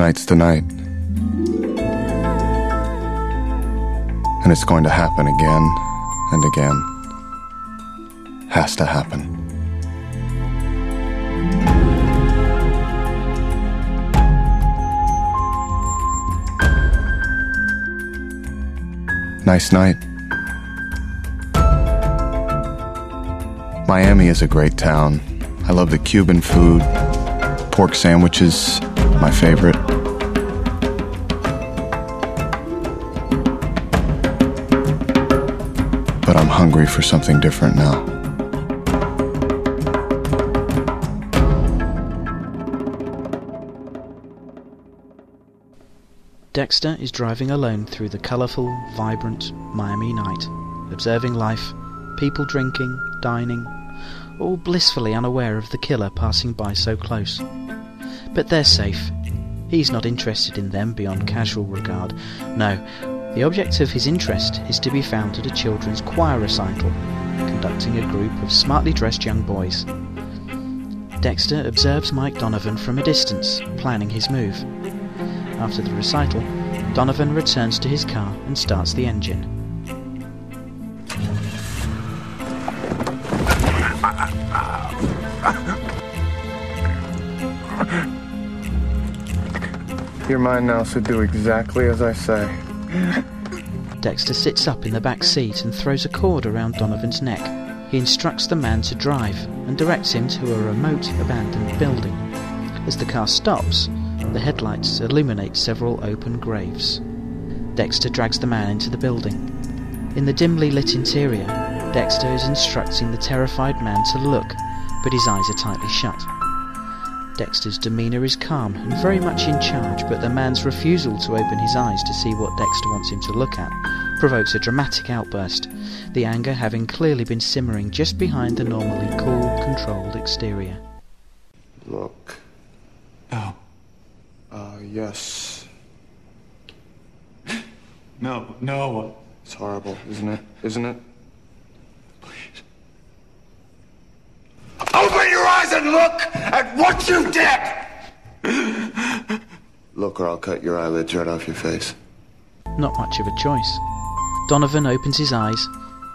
Tonight's the night. And it's going to happen again and again. Has to happen. Nice night. Miami is a great town. I love the Cuban food, pork sandwiches, my favorite. But I'm hungry for something different now. Dexter is driving alone through the colourful, vibrant Miami night, observing life, people drinking, dining, all blissfully unaware of the killer passing by so close. But they're safe. He's not interested in them beyond casual regard. No, the object of his interest is to be found at a children's choir recital, conducting a group of smartly dressed young boys. Dexter observes Mike Donovan from a distance, planning his move. After the recital, Donovan returns to his car and starts the engine. You're mine now, so do exactly as I say. Dexter sits up in the back seat and throws a cord around Donovan's neck. He instructs the man to drive and directs him to a remote, abandoned building. As the car stops, the headlights illuminate several open graves. Dexter drags the man into the building. In the dimly lit interior, Dexter is instructing the terrified man to look, but his eyes are tightly shut. Dexter's demeanour is calm and very much in charge, but the man's refusal to open his eyes to see what Dexter wants him to look at provokes a dramatic outburst, the anger having clearly been simmering just behind the normally cool, controlled exterior. Look. Oh. Uh, yes. No, no. It's horrible, isn't it? Isn't it? Open your eyes and look at what you did! Look, or I'll cut your eyelids right off your face. Not much of a choice. Donovan opens his eyes,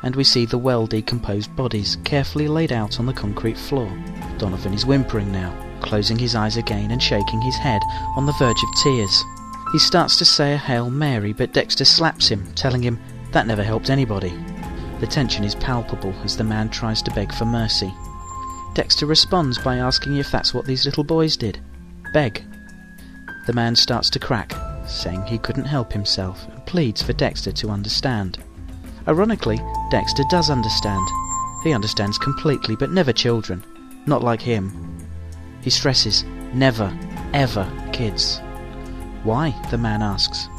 and we see the well decomposed bodies carefully laid out on the concrete floor. Donovan is whimpering now, closing his eyes again and shaking his head on the verge of tears. He starts to say a Hail Mary, but Dexter slaps him, telling him that never helped anybody. The tension is palpable as the man tries to beg for mercy. Dexter responds by asking if that's what these little boys did. Beg. The man starts to crack, saying he couldn't help himself, and pleads for Dexter to understand. Ironically, Dexter does understand. He understands completely, but never children. Not like him. He stresses, never, ever kids. Why? the man asks.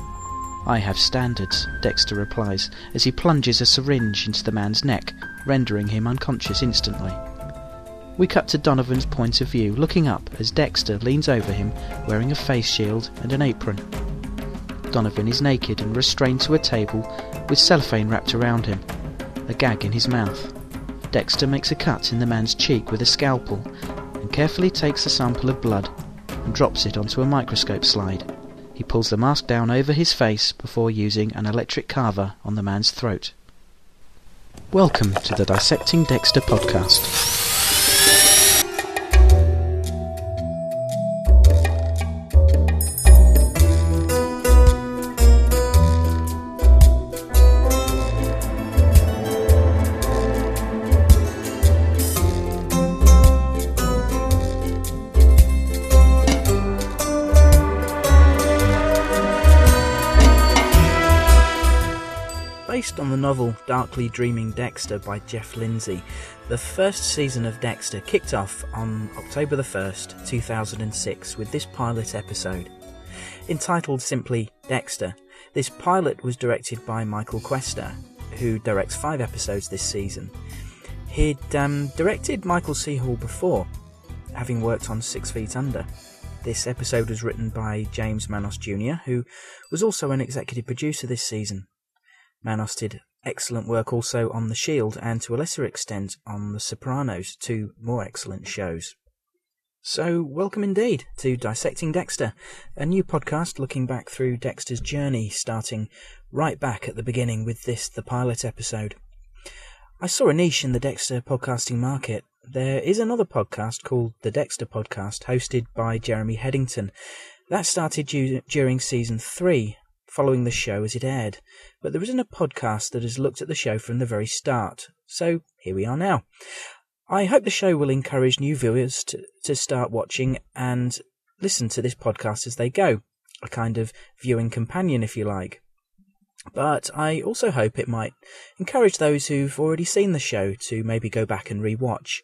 I have standards, Dexter replies, as he plunges a syringe into the man's neck, rendering him unconscious instantly. We cut to Donovan's point of view, looking up as Dexter leans over him, wearing a face shield and an apron. Donovan is naked and restrained to a table with cellophane wrapped around him, a gag in his mouth. Dexter makes a cut in the man's cheek with a scalpel and carefully takes a sample of blood and drops it onto a microscope slide. He pulls the mask down over his face before using an electric carver on the man's throat. Welcome to the Dissecting Dexter podcast. Darkly Dreaming Dexter by Jeff Lindsay, the first season of Dexter kicked off on October the 1st, 2006, with this pilot episode. Entitled simply Dexter, this pilot was directed by Michael Cuesta, who directs five episodes this season. He'd um, directed Michael C. Hall before, having worked on Six Feet Under. This episode was written by James Manos Jr., who was also an executive producer this season. Manos did excellent work also on The Shield and to a lesser extent on The Sopranos, two more excellent shows. So, welcome indeed to Dissecting Dexter, a new podcast looking back through Dexter's journey, starting right back at the beginning with this, the pilot episode. I saw a niche in the Dexter podcasting market. There is another podcast called The Dexter Podcast, hosted by Jeremy Headington. That started du- during season three, following the show as it aired. But there isn't a podcast that has looked at the show from the very start. So, here we are now. I hope the show will encourage new viewers to, to start watching and listen to this podcast as they go. A kind of viewing companion, if you like. But I also hope it might encourage those who've already seen the show to maybe go back and re-watch.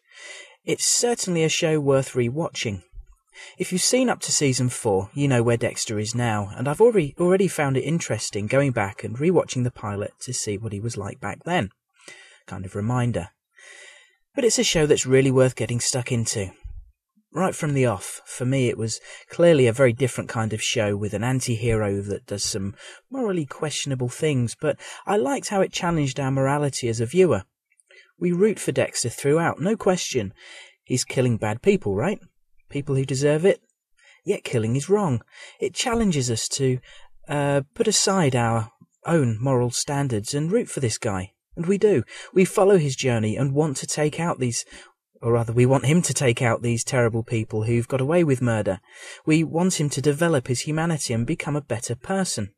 It's certainly a show worth re-watching. If you've seen up to season four, you know where Dexter is now, and I've already already found it interesting going back and re-watching the pilot to see what he was like back then. Kind of reminder. But it's a show that's really worth getting stuck into. Right from the off, for me it was clearly a very different kind of show with an anti-hero that does some morally questionable things, but I liked how it challenged our morality as a viewer. We root for Dexter throughout, no question. He's killing bad people, right? People who deserve it? Yet killing is wrong. It challenges us to uh, put aside our own moral standards and root for this guy. And we do. We follow his journey and want to take out these, or rather, we want him to take out these terrible people who've got away with murder. We want him to develop his humanity and become a better person.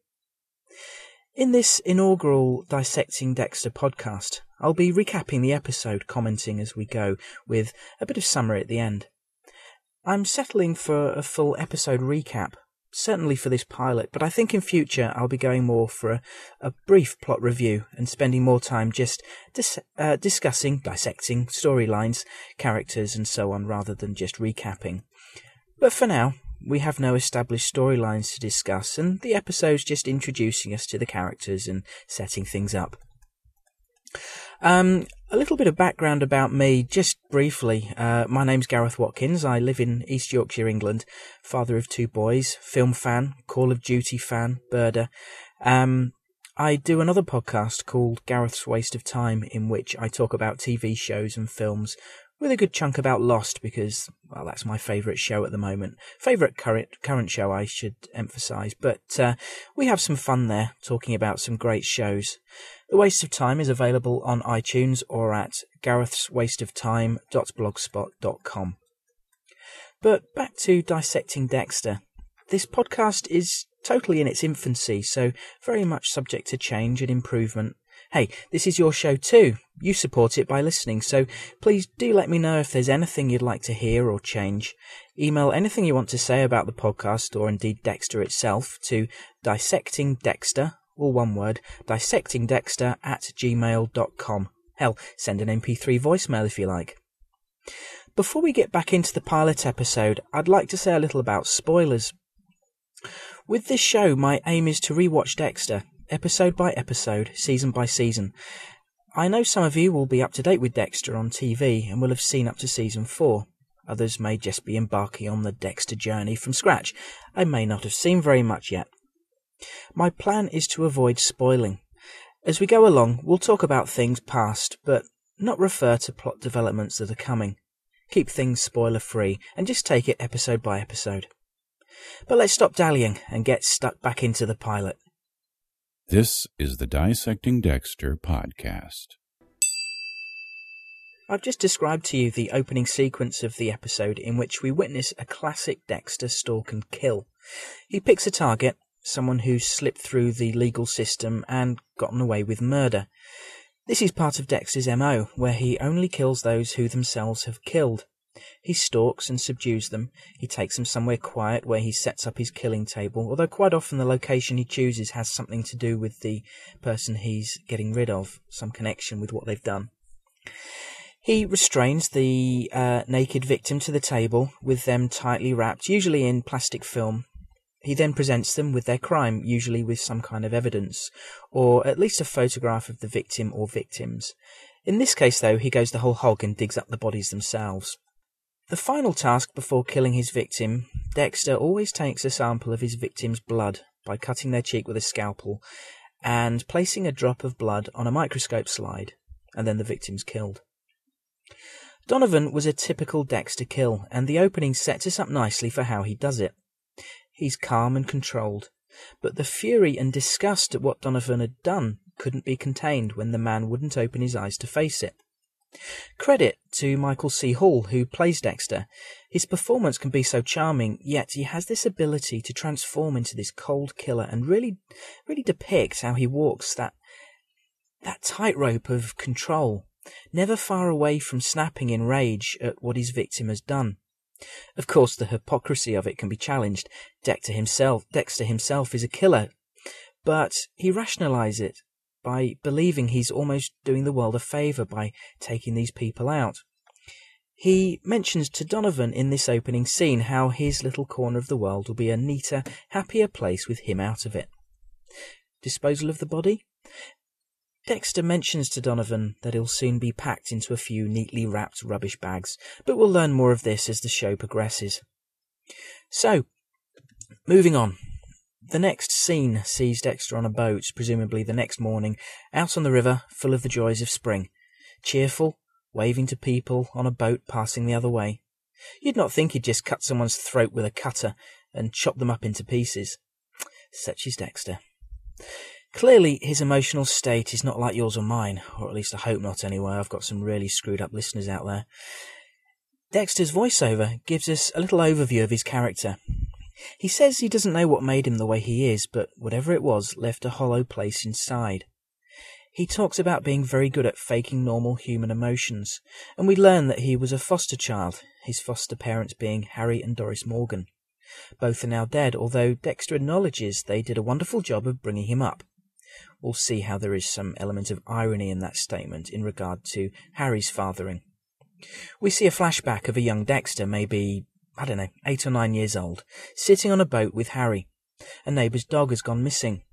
In this inaugural Dissecting Dexter podcast, I'll be recapping the episode, commenting as we go, with a bit of summary at the end. I'm settling for a full episode recap certainly for this pilot, but I think in future I'll be going more for a, a brief plot review and spending more time just dis- uh, discussing, dissecting storylines, characters, and so on, rather than just recapping. But for now, we have no established storylines to discuss, and the episode's just introducing us to the characters and setting things up. Um, a little bit of background about me, just briefly. Uh, my name's Gareth Watkins. I live in East Yorkshire, England. Father of two boys, film fan, Call of Duty fan, birder. Um, I do another podcast called Gareth's Waste of Time, in which I talk about TV shows and films with a good chunk about Lost because, well, that's my favourite show at the moment. Favourite current current show, I should emphasise. But uh, we have some fun there, talking about some great shows. The Waste of Time is available on iTunes or at garethswasteoftime.blogspot.com. But back to dissecting Dexter. This podcast is totally in its infancy, so very much subject to change and improvement. Hey, this is your show too. You support it by listening, so please do let me know if there's anything you'd like to hear or change. Email anything you want to say about the podcast or indeed Dexter itself to dissectingdexter, all one word, dissectingdexter at gmail.com. Hell, send an MP3 voicemail if you like. Before we get back into the pilot episode, I'd like to say a little about spoilers. With this show, my aim is to rewatch Dexter, episode by episode, season by season. I know some of you will be up to date with Dexter on TV and will have seen up to season 4. Others may just be embarking on the Dexter journey from scratch. I may not have seen very much yet. My plan is to avoid spoiling. As we go along, we'll talk about things past, but not refer to plot developments that are coming. Keep things spoiler free and just take it episode by episode. But let's stop dallying and get stuck back into the pilot. This is the Dissecting Dexter podcast. I've just described to you the opening sequence of the episode in which we witness a classic Dexter stalk and kill. He picks a target, someone who slipped through the legal system and gotten away with murder. This is part of Dexter's MO, where he only kills those who themselves have killed. He stalks and subdues them. He takes them somewhere quiet where he sets up his killing table, although quite often the location he chooses has something to do with the person he's getting rid of, some connection with what they've done. He restrains the uh, naked victim to the table with them tightly wrapped, usually in plastic film. He then presents them with their crime, usually with some kind of evidence, or at least a photograph of the victim or victims. In this case, though, he goes the whole hog and digs up the bodies themselves. The final task before killing his victim, Dexter always takes a sample of his victim's blood by cutting their cheek with a scalpel and placing a drop of blood on a microscope slide, and then the victim's killed. Donovan was a typical Dexter kill, and the opening sets us up nicely for how he does it. He's calm and controlled, but the fury and disgust at what Donovan had done couldn't be contained when the man wouldn't open his eyes to face it. Credit to Michael C. Hall, who plays Dexter. His performance can be so charming, yet he has this ability to transform into this cold killer and really, really depict how he walks that, that tightrope of control, never far away from snapping in rage at what his victim has done. Of course, the hypocrisy of it can be challenged. Dexter himself, Dexter himself is a killer, but he rationalizes it by believing he's almost doing the world a favour by taking these people out. He mentions to Donovan in this opening scene how his little corner of the world will be a neater, happier place with him out of it. Disposal of the body? Dexter mentions to Donovan that he'll soon be packed into a few neatly wrapped rubbish bags, but we'll learn more of this as the show progresses. So, moving on. The next scene sees Dexter on a boat, presumably the next morning, out on the river, full of the joys of spring. Cheerful, waving to people on a boat passing the other way. You'd not think he'd just cut someone's throat with a cutter and chop them up into pieces. Such is Dexter. Clearly, his emotional state is not like yours or mine, or at least I hope not anyway. I've got some really screwed up listeners out there. Dexter's voiceover gives us a little overview of his character. He says he doesn't know what made him the way he is, but whatever it was left a hollow place inside. He talks about being very good at faking normal human emotions, and we learn that he was a foster child, his foster parents being Harry and Doris Morgan. Both are now dead, although Dexter acknowledges they did a wonderful job of bringing him up. We'll see how there is some element of irony in that statement in regard to Harry's fathering. We see a flashback of a young Dexter, maybe I don't know, eight or nine years old, sitting on a boat with Harry. A neighbour's dog has gone missing.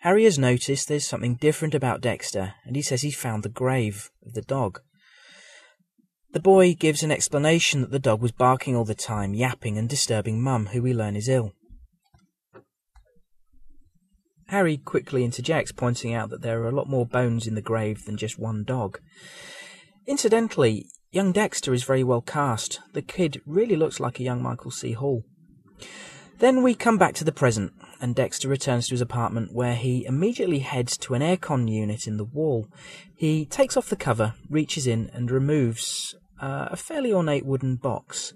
Harry has noticed there's something different about Dexter, and he says he's found the grave of the dog. The boy gives an explanation that the dog was barking all the time, yapping and disturbing Mum, who we learn is ill. Harry quickly interjects, pointing out that there are a lot more bones in the grave than just one dog. Incidentally, Young Dexter is very well cast. The kid really looks like a young Michael C. Hall. Then we come back to the present, and Dexter returns to his apartment where he immediately heads to an aircon unit in the wall. He takes off the cover, reaches in, and removes uh, a fairly ornate wooden box.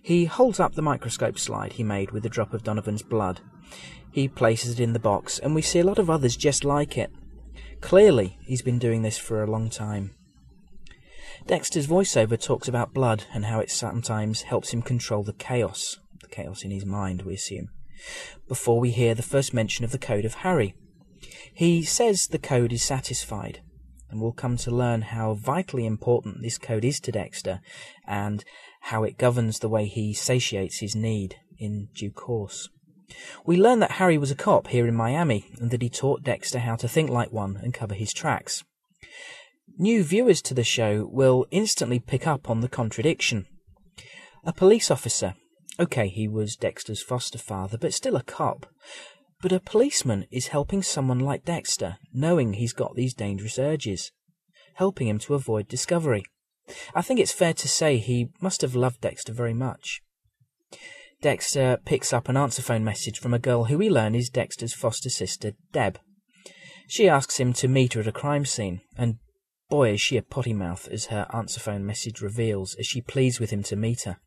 He holds up the microscope slide he made with a drop of Donovan's blood. He places it in the box, and we see a lot of others just like it. Clearly, he's been doing this for a long time. Dexter's voiceover talks about blood and how it sometimes helps him control the chaos, the chaos in his mind, we assume, before we hear the first mention of the code of Harry. He says the code is satisfied, and we'll come to learn how vitally important this code is to Dexter and how it governs the way he satiates his need in due course. We learn that Harry was a cop here in Miami and that he taught Dexter how to think like one and cover his tracks. New viewers to the show will instantly pick up on the contradiction. A police officer. Okay, he was Dexter's foster father, but still a cop. But a policeman is helping someone like Dexter, knowing he's got these dangerous urges, helping him to avoid discovery. I think it's fair to say he must have loved Dexter very much. Dexter picks up an answer phone message from a girl who we learn is Dexter's foster sister, Deb. She asks him to meet her at a crime scene, and Boy, is she a potty mouth, as her answer phone message reveals as she pleads with him to meet her.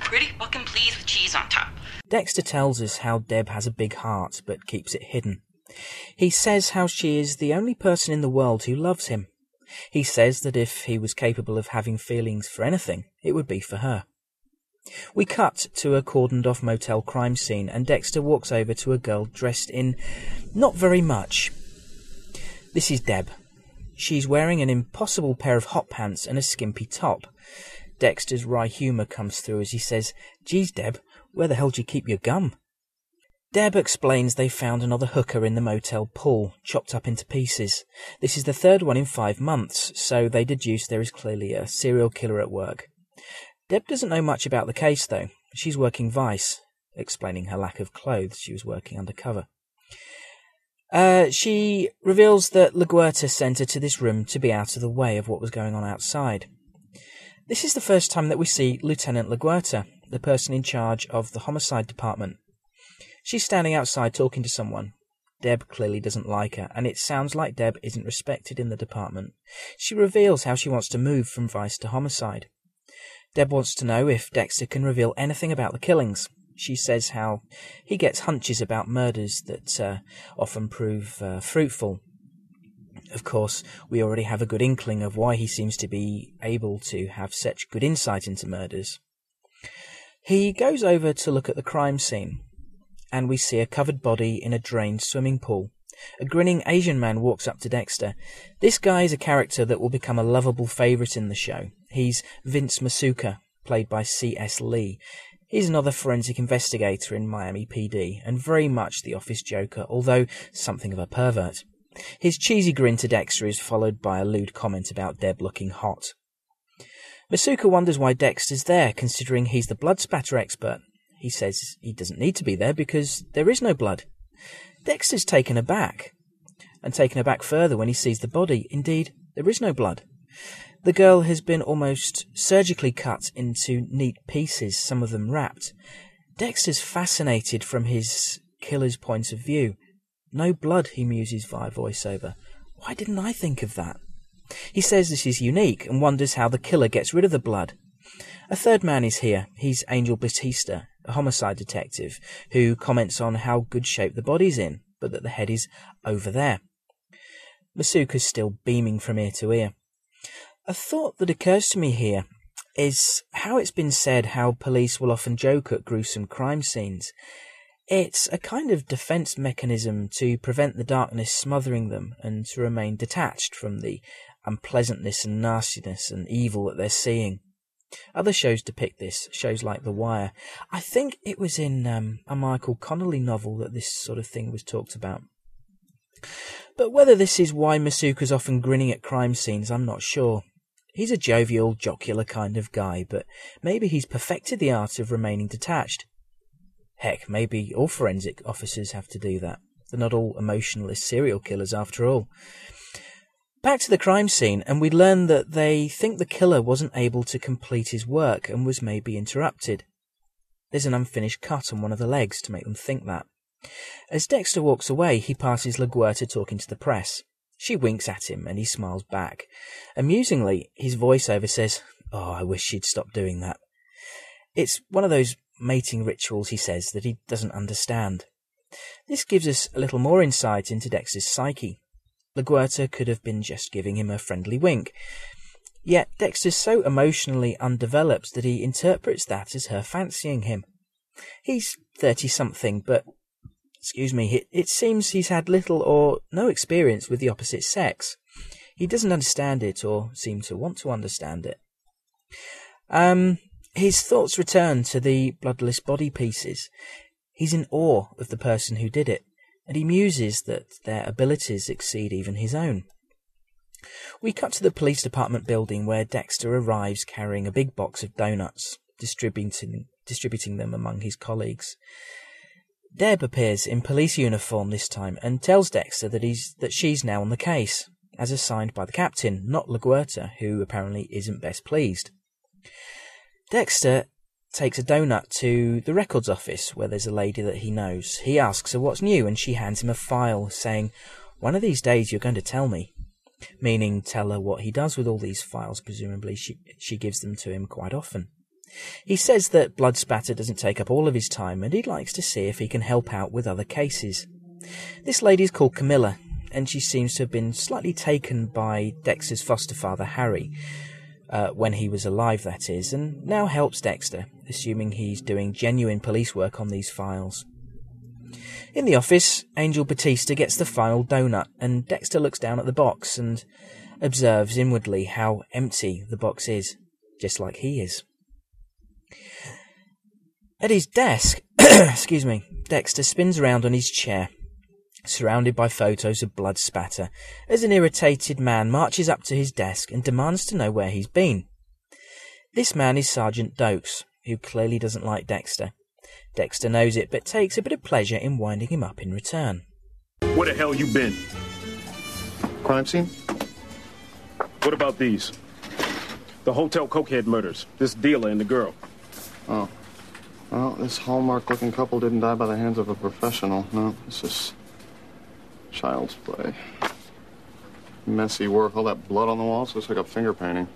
Pretty fucking please with cheese on top. Dexter tells us how Deb has a big heart, but keeps it hidden. He says how she is the only person in the world who loves him. He says that if he was capable of having feelings for anything, it would be for her. We cut to a cordoned off motel crime scene, and Dexter walks over to a girl dressed in not very much. This is Deb, She's wearing an impossible pair of hot pants and a skimpy top. Dexter's wry humour comes through as he says, Geez, Deb, where the hell do you keep your gum? Deb explains they found another hooker in the motel pool, chopped up into pieces. This is the third one in five months, so they deduce there is clearly a serial killer at work. Deb doesn't know much about the case, though. She's working vice, explaining her lack of clothes. She was working undercover. Uh, she reveals that LaGuerta sent her to this room to be out of the way of what was going on outside. This is the first time that we see Lieutenant LaGuerta, the person in charge of the homicide department. She's standing outside talking to someone. Deb clearly doesn't like her, and it sounds like Deb isn't respected in the department. She reveals how she wants to move from vice to homicide. Deb wants to know if Dexter can reveal anything about the killings. She says how he gets hunches about murders that uh, often prove uh, fruitful. Of course, we already have a good inkling of why he seems to be able to have such good insight into murders. He goes over to look at the crime scene, and we see a covered body in a drained swimming pool. A grinning Asian man walks up to Dexter. This guy is a character that will become a lovable favourite in the show. He's Vince Masuka, played by C.S. Lee. He's another forensic investigator in Miami PD, and very much the office joker, although something of a pervert. His cheesy grin to Dexter is followed by a lewd comment about Deb looking hot. Masuka wonders why Dexter's there, considering he's the blood spatter expert. He says he doesn't need to be there because there is no blood. Dexter's taken aback, and taken aback further when he sees the body. Indeed, there is no blood. The girl has been almost surgically cut into neat pieces, some of them wrapped. Dexter's fascinated from his killer's point of view. No blood, he muses via voiceover. Why didn't I think of that? He says this is unique and wonders how the killer gets rid of the blood. A third man is here. He's Angel Batista, a homicide detective, who comments on how good shape the body's in, but that the head is over there. Masuka's still beaming from ear to ear. A thought that occurs to me here is how it's been said how police will often joke at gruesome crime scenes. It's a kind of defense mechanism to prevent the darkness smothering them and to remain detached from the unpleasantness and nastiness and evil that they're seeing. Other shows depict this, shows like The Wire. I think it was in um, a Michael Connelly novel that this sort of thing was talked about. But whether this is why Masuka's often grinning at crime scenes, I'm not sure. He's a jovial, jocular kind of guy, but maybe he's perfected the art of remaining detached. Heck, maybe all forensic officers have to do that. They're not all emotionless serial killers after all. Back to the crime scene, and we learn that they think the killer wasn't able to complete his work and was maybe interrupted. There's an unfinished cut on one of the legs to make them think that. As Dexter walks away, he passes LaGuerta talking to the press. She winks at him and he smiles back. Amusingly, his voiceover says, Oh, I wish she'd stop doing that. It's one of those mating rituals, he says, that he doesn't understand. This gives us a little more insight into Dexter's psyche. LaGuerta could have been just giving him a friendly wink. Yet Dexter's so emotionally undeveloped that he interprets that as her fancying him. He's thirty something, but excuse me, it, it seems he's had little or no experience with the opposite sex. He doesn't understand it or seem to want to understand it. Um, his thoughts return to the bloodless body pieces. He's in awe of the person who did it, and he muses that their abilities exceed even his own. We cut to the police department building where Dexter arrives carrying a big box of donuts, distributing, distributing them among his colleagues. Deb appears in police uniform this time and tells Dexter that he's that she's now on the case, as assigned by the captain, not LaGuerta, who apparently isn't best pleased. Dexter takes a donut to the records office where there's a lady that he knows. He asks her what's new and she hands him a file saying, One of these days you're going to tell me. Meaning tell her what he does with all these files, presumably she she gives them to him quite often. He says that blood spatter doesn't take up all of his time and he'd likes to see if he can help out with other cases. This lady is called Camilla, and she seems to have been slightly taken by Dexter's foster father, Harry, uh, when he was alive, that is, and now helps Dexter, assuming he's doing genuine police work on these files. In the office, Angel Batista gets the final donut, and Dexter looks down at the box and observes inwardly how empty the box is, just like he is. At his desk, excuse me, Dexter spins around on his chair, surrounded by photos of blood spatter, as an irritated man marches up to his desk and demands to know where he's been. This man is Sergeant Doakes, who clearly doesn't like Dexter. Dexter knows it, but takes a bit of pleasure in winding him up in return. Where the hell you been? Crime scene? What about these? The hotel cokehead murders. This dealer and the girl. Oh. Well, this hallmark looking couple didn't die by the hands of a professional. No, this is child's play. Messy work. All that blood on the walls looks like a finger painting.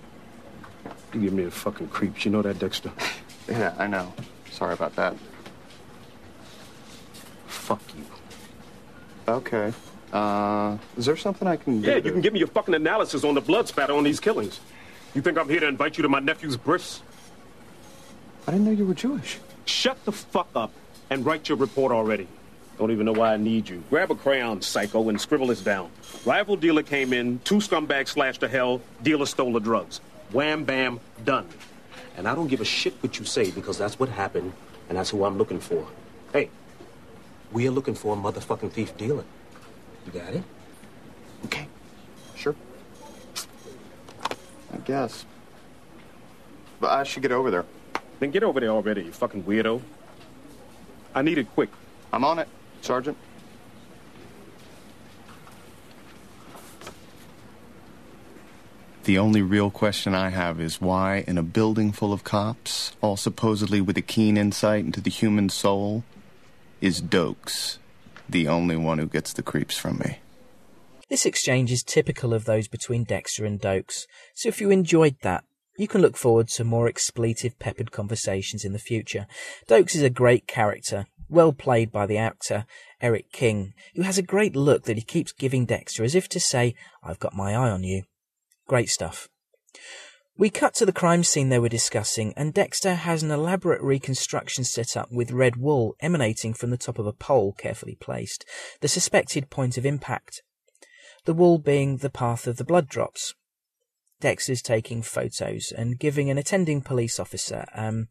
You give me the fucking creeps. You know that, Dexter? Yeah, I know. Sorry about that. Fuck you. Okay. Uh, is there something I can do? Yeah, to- you can give me your fucking analysis on the blood spatter on these killings. You think I'm here to invite you to my nephew's bris? I didn't know you were Jewish. Shut the fuck up and write your report already. Don't even know why I need you. Grab a crayon, psycho, and scribble this down. Rival dealer came in, two scumbags slashed to hell, dealer stole the drugs. Wham bam, done. And I don't give a shit what you say because that's what happened, and that's who I'm looking for. Hey, we are looking for a motherfucking thief dealer. You got it? Okay. Sure. I guess. But I should get over there. Then get over there already, you fucking weirdo. I need it quick. I'm on it, Sergeant. The only real question I have is why, in a building full of cops, all supposedly with a keen insight into the human soul, is Doakes the only one who gets the creeps from me? This exchange is typical of those between Dexter and Doakes, so if you enjoyed that, you can look forward to more expletive peppered conversations in the future. Doakes is a great character, well played by the actor Erik King, who has a great look that he keeps giving Dexter as if to say, I've got my eye on you. Great stuff. We cut to the crime scene they were discussing, and Dexter has an elaborate reconstruction set up with red wool emanating from the top of a pole carefully placed, the suspected point of impact. The wool being the path of the blood drops. Dexter's taking photos and giving an attending police officer um,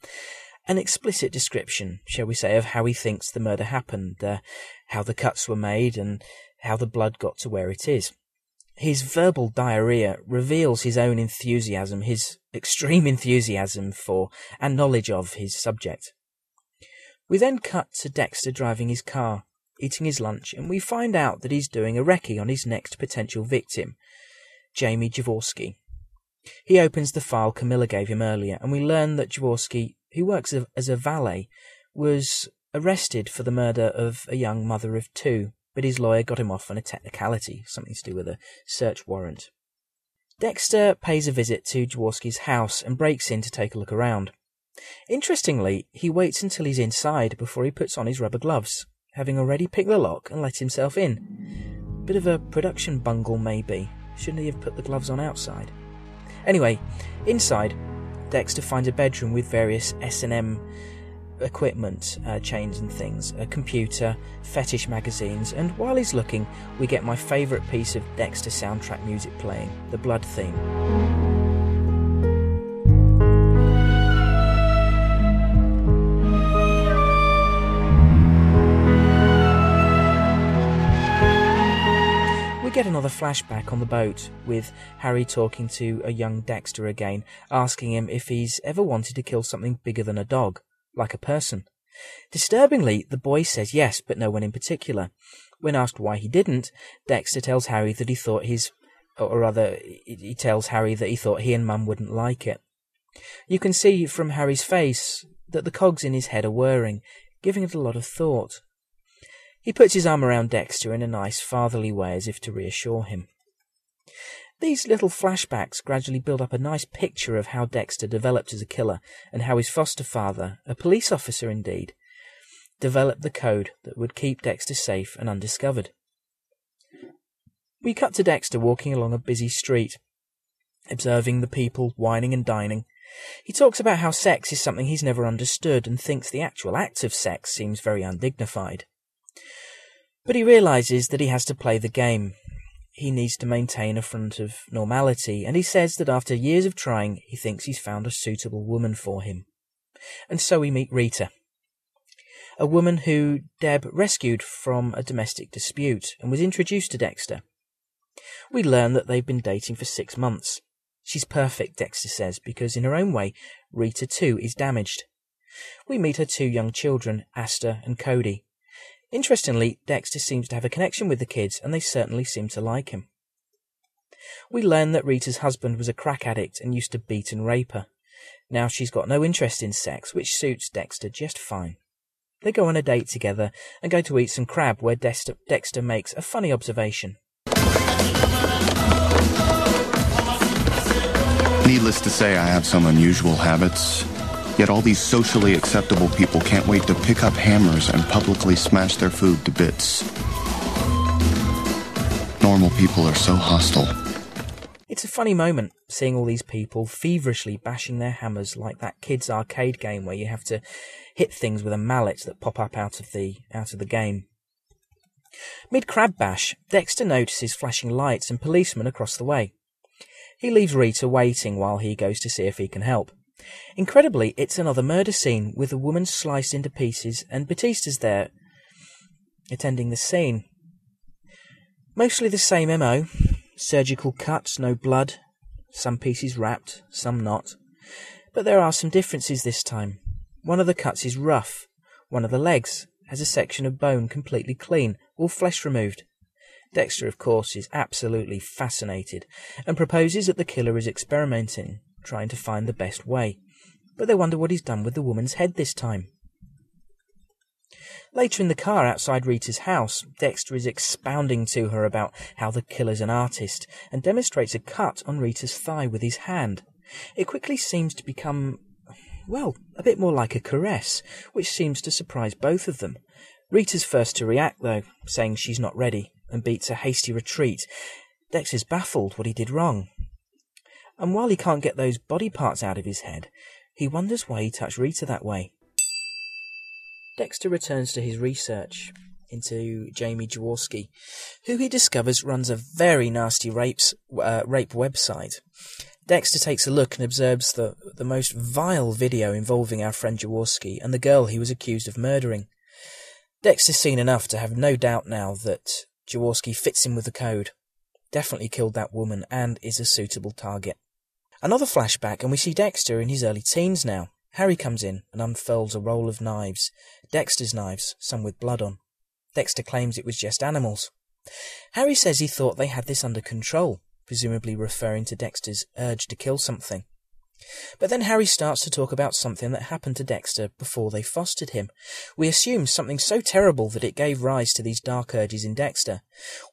an explicit description, shall we say, of how he thinks the murder happened, uh, how the cuts were made, and how the blood got to where it is. His verbal diarrhea reveals his own enthusiasm, his extreme enthusiasm for and knowledge of his subject. We then cut to Dexter driving his car, eating his lunch, and we find out that he's doing a recce on his next potential victim, Jamie Jaworski. He opens the file Camilla gave him earlier, and we learn that Jaworski, who works as a valet, was arrested for the murder of a young mother of two but his lawyer got him off on a technicality, something to do with a search warrant. Dexter pays a visit to Jaworski's house and breaks in to take a look around. Interestingly, he waits until he's inside before he puts on his rubber gloves, having already picked the lock and let himself in. Bit of a production bungle, maybe. Shouldn't he have put the gloves on outside? Anyway, inside, Dexter finds a bedroom with various S&M equipment, uh, chains and things, a computer, fetish magazines, and while he's looking, we get my favourite piece of Dexter soundtrack music playing, the Blood theme. We get another flashback on the boat with Harry talking to a young Dexter again, asking him if he's ever wanted to kill something bigger than a dog like a person. Disturbingly, the boy says yes, but no one in particular. When asked why he didn't, Dexter tells Harry that he thought his, or rather, he tells Harry that he thought he and Mum wouldn't like it. You can see from Harry's face that the cogs in his head are whirring, giving it a lot of thought. He puts his arm around Dexter in a nice fatherly way as if to reassure him. These little flashbacks gradually build up a nice picture of how Dexter developed as a killer and how his foster father, a police officer indeed, developed the code that would keep Dexter safe and undiscovered. We cut to Dexter walking along a busy street, observing the people whining and dining. He talks about how sex is something he's never understood and thinks the actual act of sex seems very undignified. But he realizes that he has to play the game. He needs to maintain a front of normality, and he says that after years of trying, he thinks he's found a suitable woman for him. And so we meet Rita, a woman who Deb rescued from a domestic dispute and was introduced to Dexter. We learn that they've been dating for six months. She's perfect, Dexter says, because in her own way, Rita too is damaged. We meet her two young children, Astor and Cody. Interestingly, Dexter seems to have a connection with the kids, and they certainly seem to like him. We learn that Rita's husband was a crack addict and used to beat and rape her. Now she's got no interest in sex, which suits Dexter just fine. They go on a date together and go to eat some crab where Dexter, Dexter makes a funny observation. Needless to say, I have some unusual habits. Yet all these socially acceptable people can't wait to pick up hammers and publicly smash their food to bits. Normal people are so hostile. It's a funny moment, seeing all these people feverishly bashing their hammers like that kid's arcade game where you have to hit things with a mallet that pop up out of the out of the game. Mid crab bash, Dexter notices flashing lights and policemen across the way. He leaves Rita waiting while he goes to see if he can help. Incredibly, it's another murder scene with a woman sliced into pieces and Batista's there attending the scene. Mostly the same MO. Surgical cuts, no blood. Some pieces wrapped, some not. But there are some differences this time. One of the cuts is rough. One of the legs has a section of bone completely clean, all flesh removed. Dexter, of course, is absolutely fascinated and proposes that the killer is experimenting, trying to find the best way. But they wonder what he's done with the woman's head this time. Later in the car outside Rita's house, Dexter is expounding to her about how the killer's an artist and demonstrates a cut on Rita's thigh with his hand. It quickly seems to become, well, a bit more like a caress, which seems to surprise both of them. Rita's first to react, though, saying she's not ready, and beats a hasty retreat. Dexter's baffled what he did wrong. And while he can't get those body parts out of his head, he wonders why he touched Rita that way. Dexter returns to his research into Jamie Jaworski, who he discovers runs a very nasty rapes, uh, rape website. Dexter takes a look and observes the, the most vile video involving our friend Jaworski and the girl he was accused of murdering. Dexter's seen enough to have no doubt now that Jaworski fits in with the code, definitely killed that woman, and is a suitable target. Another flashback, and we see Dexter in his early teens now. Harry comes in and unfurls a roll of knives. Dexter's knives, some with blood on. Dexter claims it was just animals. Harry says he thought they had this under control, presumably referring to Dexter's urge to kill something. But then Harry starts to talk about something that happened to Dexter before they fostered him. We assume something so terrible that it gave rise to these dark urges in Dexter.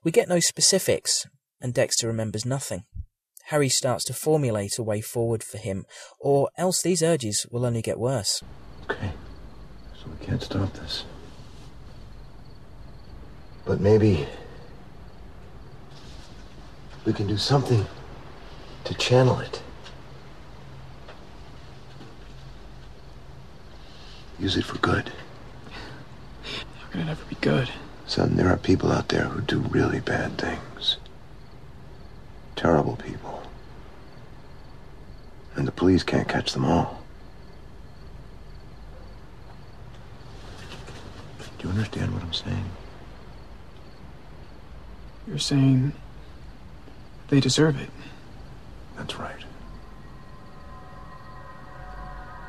We get no specifics, and Dexter remembers nothing. Harry starts to formulate a way forward for him, or else these urges will only get worse. Okay, so we can't stop this. But maybe we can do something to channel it. Use it for good. How can it ever be good? Son, there are people out there who do really bad things. Terrible people. And the police can't catch them all. Do you understand what I'm saying? You're saying they deserve it. That's right.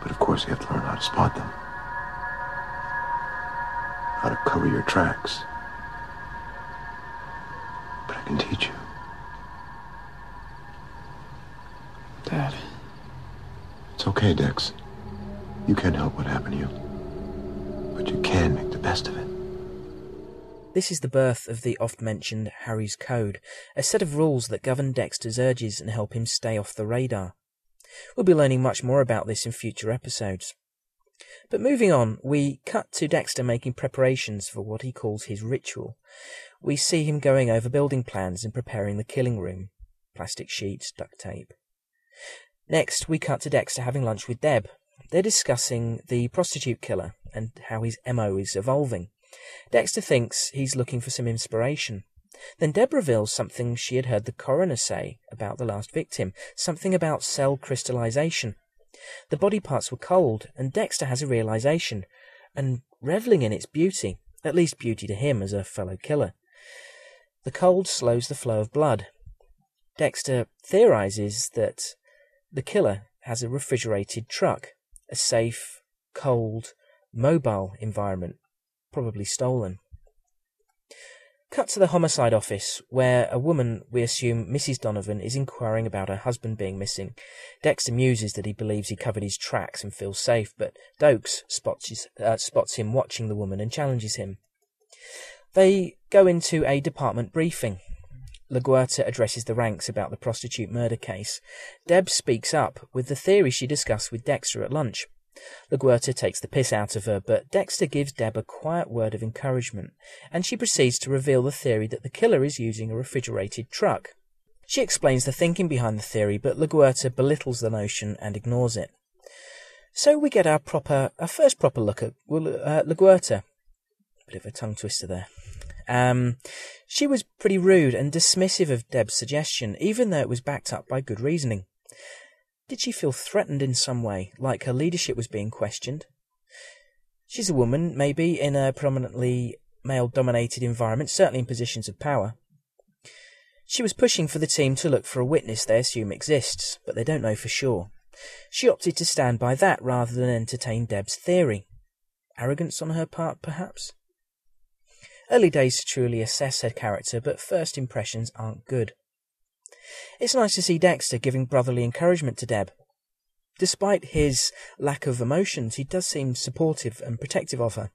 But of course, you have to learn how to spot them. How to cover your tracks. But I can teach you. Dad. It's okay, Dex. You can't help what happened to you. But you can make the best of it. This is the birth of the oft mentioned Harry's Code, a set of rules that govern Dexter's urges and help him stay off the radar. We'll be learning much more about this in future episodes. But moving on, we cut to Dexter making preparations for what he calls his ritual. We see him going over building plans and preparing the killing room plastic sheets, duct tape. Next, we cut to Dexter having lunch with Deb. They're discussing the prostitute killer and how his MO is evolving. Dexter thinks he's looking for some inspiration. Then Deb reveals something she had heard the coroner say about the last victim, something about cell crystallization. The body parts were cold, and Dexter has a realization, and reveling in its beauty, at least beauty to him as a fellow killer. The cold slows the flow of blood. Dexter theorizes that the killer has a refrigerated truck, a safe, cold, mobile environment, probably stolen. Cut to the homicide office, where a woman, we assume Mrs. Donovan, is inquiring about her husband being missing. Dexter muses that he believes he covered his tracks and feels safe, but Doakes spots, his, uh, spots him watching the woman and challenges him. They go into a department briefing. LaGuerta addresses the ranks about the prostitute murder case. Deb speaks up with the theory she discussed with Dexter at lunch. LaGuerta takes the piss out of her, but Dexter gives Deb a quiet word of encouragement, and she proceeds to reveal the theory that the killer is using a refrigerated truck. She explains the thinking behind the theory, but LaGuerta belittles the notion and ignores it. So we get our proper, our first proper look at uh, LaGuerta. Bit of a tongue twister there. Um, she was pretty rude and dismissive of Deb's suggestion, even though it was backed up by good reasoning. Did she feel threatened in some way, like her leadership was being questioned? She's a woman, maybe, in a predominantly male dominated environment, certainly in positions of power. She was pushing for the team to look for a witness they assume exists, but they don't know for sure. She opted to stand by that rather than entertain Deb's theory. Arrogance on her part, perhaps? Early days to truly assess her character, but first impressions aren't good. It's nice to see Dexter giving brotherly encouragement to Deb. Despite his lack of emotions, he does seem supportive and protective of her.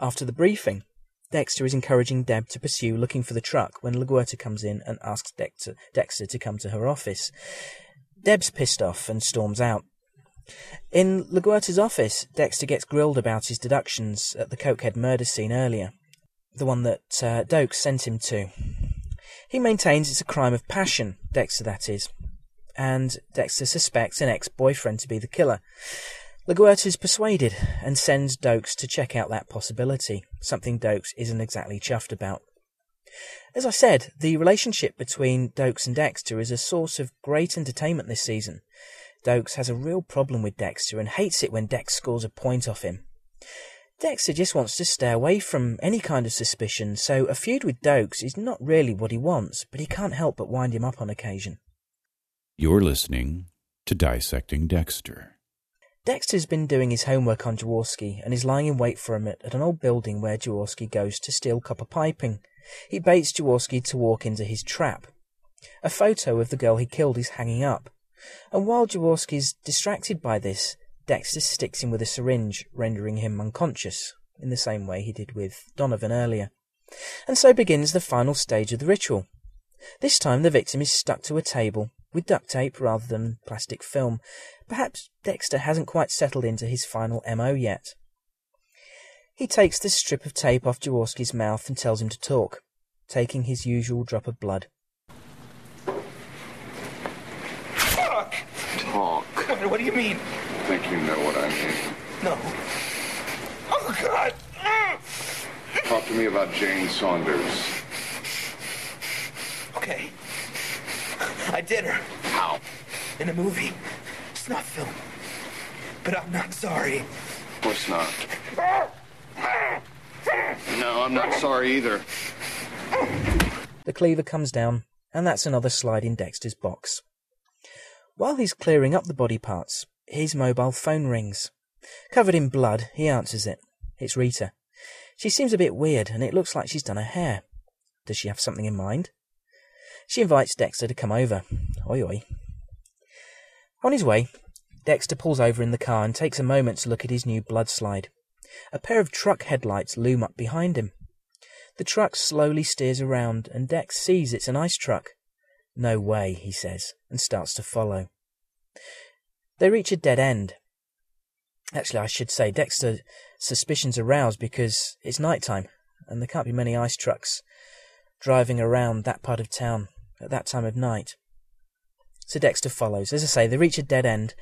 After the briefing, Dexter is encouraging Deb to pursue looking for the truck when LaGuerta comes in and asks Dexter, Dexter to come to her office. Deb's pissed off and storms out. In LaGuerta's office, Dexter gets grilled about his deductions at the Cokehead murder scene earlier, the one that uh, sent him to. He maintains it's a crime of passion, Dexter that is, and Dexter suspects an ex-boyfriend to be the killer. LaGuerta is persuaded and sends Doakes to check out that possibility, something Doakes isn't exactly chuffed about. As I said, the relationship between Doakes and Dexter is a source of great entertainment this season. Doakes has a real problem with Dexter and hates it when Dex scores a point off him. Dexter just wants to stay away from any kind of suspicion, so a feud with Doakes is not really what he wants, but he can't help but wind him up on occasion. You're listening to Dissecting Dexter. Dexter's been doing his homework on Jaworski and is lying in wait for him at, at an old building where Jaworski goes to steal copper piping. He baits Jaworski to walk into his trap. A photo of the girl he killed is hanging up, and while Jaworski's distracted by this, Dexter sticks him with a syringe, rendering him unconscious, in the same way he did with Donovan earlier. And so begins the final stage of the ritual. This time the victim is stuck to a table with duct tape rather than plastic film. Perhaps Dexter hasn't quite settled into his final MO yet. He takes the strip of tape off Jaworski's mouth and tells him to talk, taking his usual drop of blood. Fuck! Talk. What, what do you mean? I think you know what I mean. No. Oh, God! Talk to me about Jane Saunders. Okay. I did her How? in a movie. Snuff film. But I'm not sorry. Of course not. No, I'm not sorry either. The cleaver comes down, and that's another slide in Dexter's box. While he's clearing up the body parts, his mobile phone rings. Covered in blood, he answers it. It's Rita. She seems a bit weird, and it looks like she's done her hair. Does she have something in mind? She invites Dexter to come over. Oi oi. On his way, Dexter pulls over in the car and takes a moment to look at his new blood slide. A pair of truck headlights loom up behind him. The truck slowly steers around, and Dex sees it's an ice truck. No way, he says, and starts to follow. They reach a dead end. Actually, I should say Dexter's suspicions aroused because it's night time, and there can't be many ice trucks driving around that part of town at that time of night. So Dexter follows. As I say, they reach a dead end.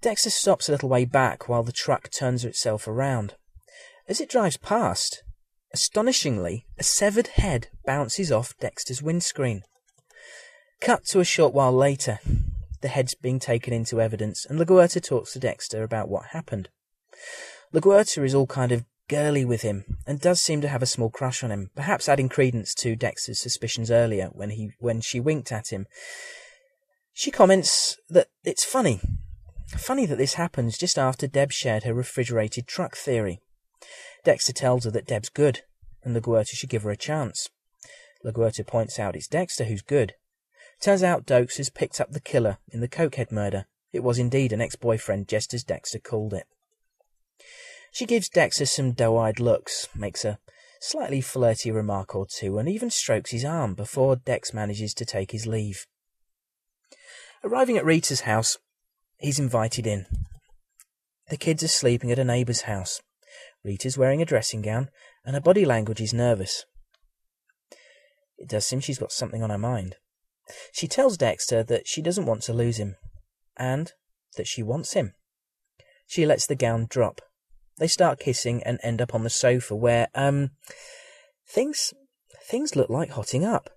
Dexter stops a little way back while the truck turns itself around. As it drives past, astonishingly, a severed head bounces off Dexter's windscreen. Cut to a short while later. The head's being taken into evidence, and LaGuerta talks to Dexter about what happened. LaGuerta is all kind of girly with him, and does seem to have a small crush on him, perhaps adding credence to Dexter's suspicions earlier when he when she winked at him. She comments that it's funny. Funny that this happens just after Deb shared her refrigerated truck theory. Dexter tells her that Deb's good, and LaGuerta should give her a chance. LaGuerta points out it's Dexter who's good. Turns out Doakes has picked up the killer in the Cokehead murder. It was indeed an ex-boyfriend, just as Dexter called it. She gives Dexter some doe-eyed looks, makes a slightly flirty remark or two, and even strokes his arm before Dex manages to take his leave. Arriving at Rita's house, he's invited in. The kids are sleeping at a neighbour's house. Rita's wearing a dressing gown, and her body language is nervous. It does seem she's got something on her mind. She tells Dexter that she doesn't want to lose him, and that she wants him. She lets the gown drop. They start kissing and end up on the sofa where, um, things, things look like hotting up.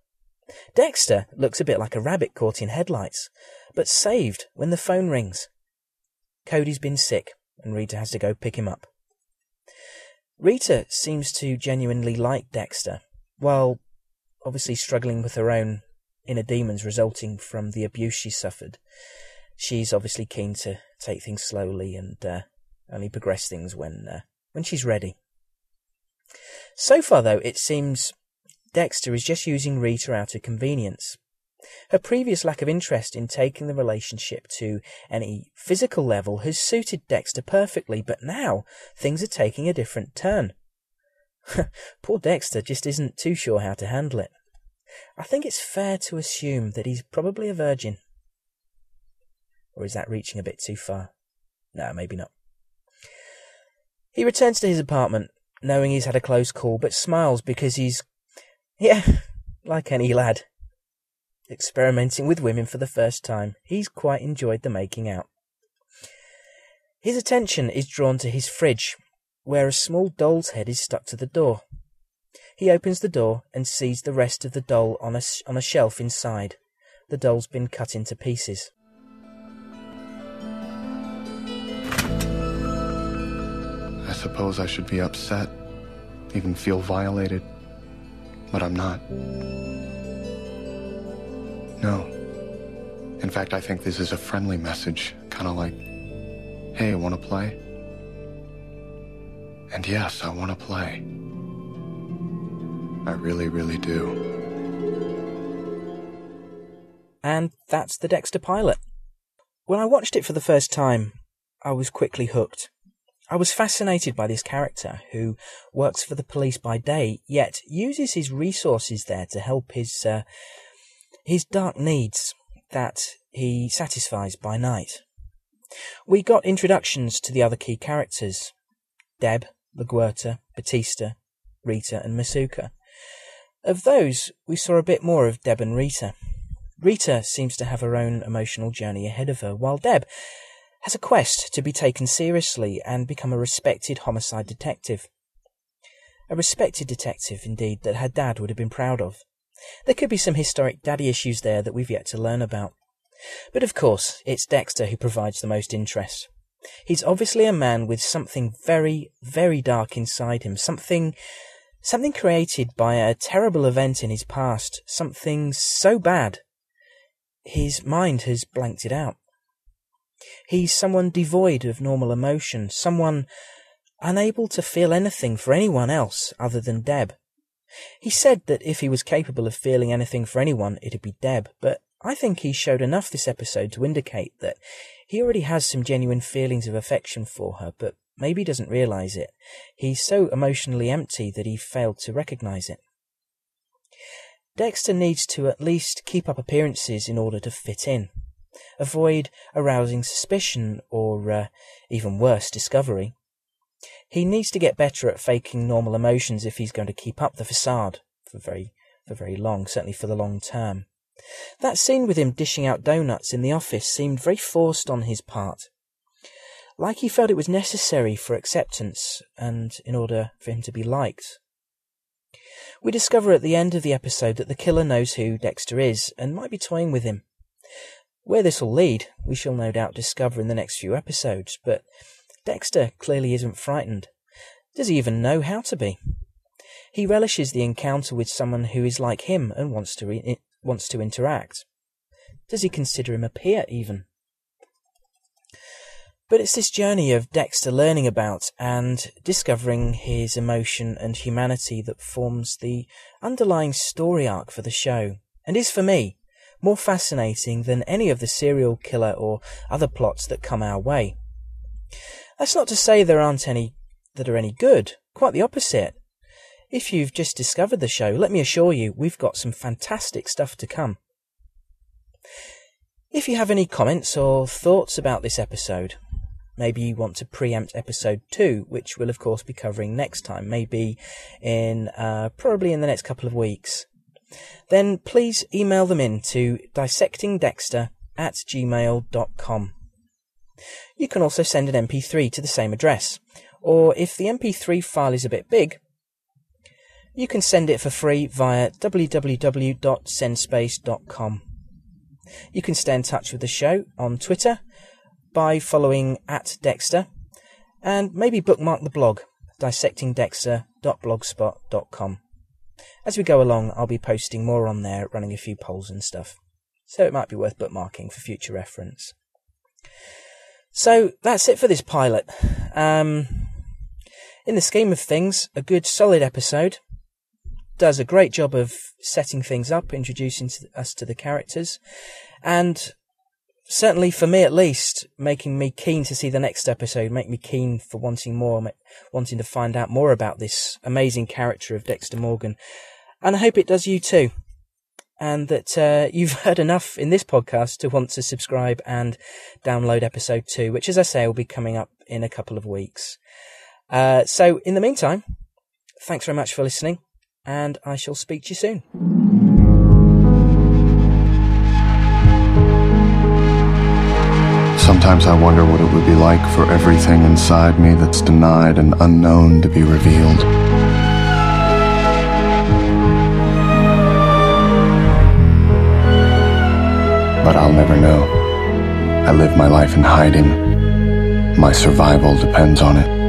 Dexter looks a bit like a rabbit caught in headlights, but saved when the phone rings. Cody's been sick, and Rita has to go pick him up. Rita seems to genuinely like Dexter, while obviously struggling with her own inner demons resulting from the abuse she suffered. She's obviously keen to take things slowly and uh, only progress things when uh, when she's ready. So far, though, it seems Dexter is just using Rita out of convenience. Her previous lack of interest in taking the relationship to any physical level has suited Dexter perfectly, but now things are taking a different turn. Poor Dexter just isn't too sure how to handle it. I think it's fair to assume that he's probably a virgin. Or is that reaching a bit too far? No, maybe not. He returns to his apartment, knowing he's had a close call, but smiles because he's, yeah, like any lad. Experimenting with women for the first time, he's quite enjoyed the making out. His attention is drawn to his fridge, where a small doll's head is stuck to the door. He opens the door and sees the rest of the doll on a, on a shelf inside. The doll's been cut into pieces. I suppose I should be upset, even feel violated, but I'm not. No. In fact, I think this is a friendly message, kind of like, hey, want to play? And yes, I want to play. I really, really do. And that's the Dexter pilot. When I watched it for the first time, I was quickly hooked. I was fascinated by this character who works for the police by day, yet uses his resources there to help his uh, his dark needs that he satisfies by night. We got introductions to the other key characters: Deb, LaGuerta, Batista, Rita, and Masuka. Of those, we saw a bit more of Deb and Rita. Rita seems to have her own emotional journey ahead of her, while Deb has a quest to be taken seriously and become a respected homicide detective. A respected detective, indeed, that her dad would have been proud of. There could be some historic daddy issues there that we've yet to learn about. But of course, it's Dexter who provides the most interest. He's obviously a man with something very, very dark inside him, something something created by a terrible event in his past, something so bad his mind has blanked it out. He's someone devoid of normal emotion, someone unable to feel anything for anyone else other than Deb. He said that if he was capable of feeling anything for anyone, it'd be Deb, but I think he showed enough this episode to indicate that he already has some genuine feelings of affection for her, but maybe doesn't realize it. He's so emotionally empty that he failed to recognize it. Dexter needs to at least keep up appearances in order to fit in avoid arousing suspicion or, uh, even worse, discovery. He needs to get better at faking normal emotions if he's going to keep up the facade for very, for very long, certainly for the long term. That scene with him dishing out donuts in the office seemed very forced on his part. Like he felt it was necessary for acceptance and in order for him to be liked. We discover at the end of the episode that the killer knows who Dexter is and might be toying with him. Where this will lead, we shall no doubt discover in the next few episodes, but Dexter clearly isn't frightened. Does he even know how to be? He relishes the encounter with someone who is like him and wants to re- wants to interact. Does he consider him a peer even? But it's this journey of Dexter learning about and discovering his emotion and humanity that forms the underlying story arc for the show, and is for me more fascinating than any of the serial killer or other plots that come our way. That's not to say there aren't any that are any good, quite the opposite. If you've just discovered the show, let me assure you, we've got some fantastic stuff to come. If you have any comments or thoughts about this episode, maybe you want to preempt episode 2, which we'll of course be covering next time, maybe in uh, probably in the next couple of weeks, then please email them in to dissectingdexter at gmail.com. You can also send an MP3 to the same address, or if the MP3 file is a bit big, you can send it for free via www.sendspace.com. You can stay in touch with the show on Twitter by following at Dexter and maybe bookmark the blog dissectingdexter.blogspot.com. As we go along, I'll be posting more on there, running a few polls and stuff. So it might be worth bookmarking for future reference. So that's it for this pilot. Um, in the scheme of things, a good solid episode. Does a great job of setting things up, introducing us to the characters, and certainly for me at least, making me keen to see the next episode, make me keen for wanting more, wanting to find out more about this amazing character of Dexter Morgan. And I hope it does you too. And that uh, you've heard enough in this podcast to want to subscribe and download episode two, which, as I say, will be coming up in a couple of weeks. Uh, so, in the meantime, thanks very much for listening, and I shall speak to you soon. Sometimes I wonder what it would be like for everything inside me that's denied and unknown to be revealed. But I'll never know. I live my life in hiding. My survival depends on it.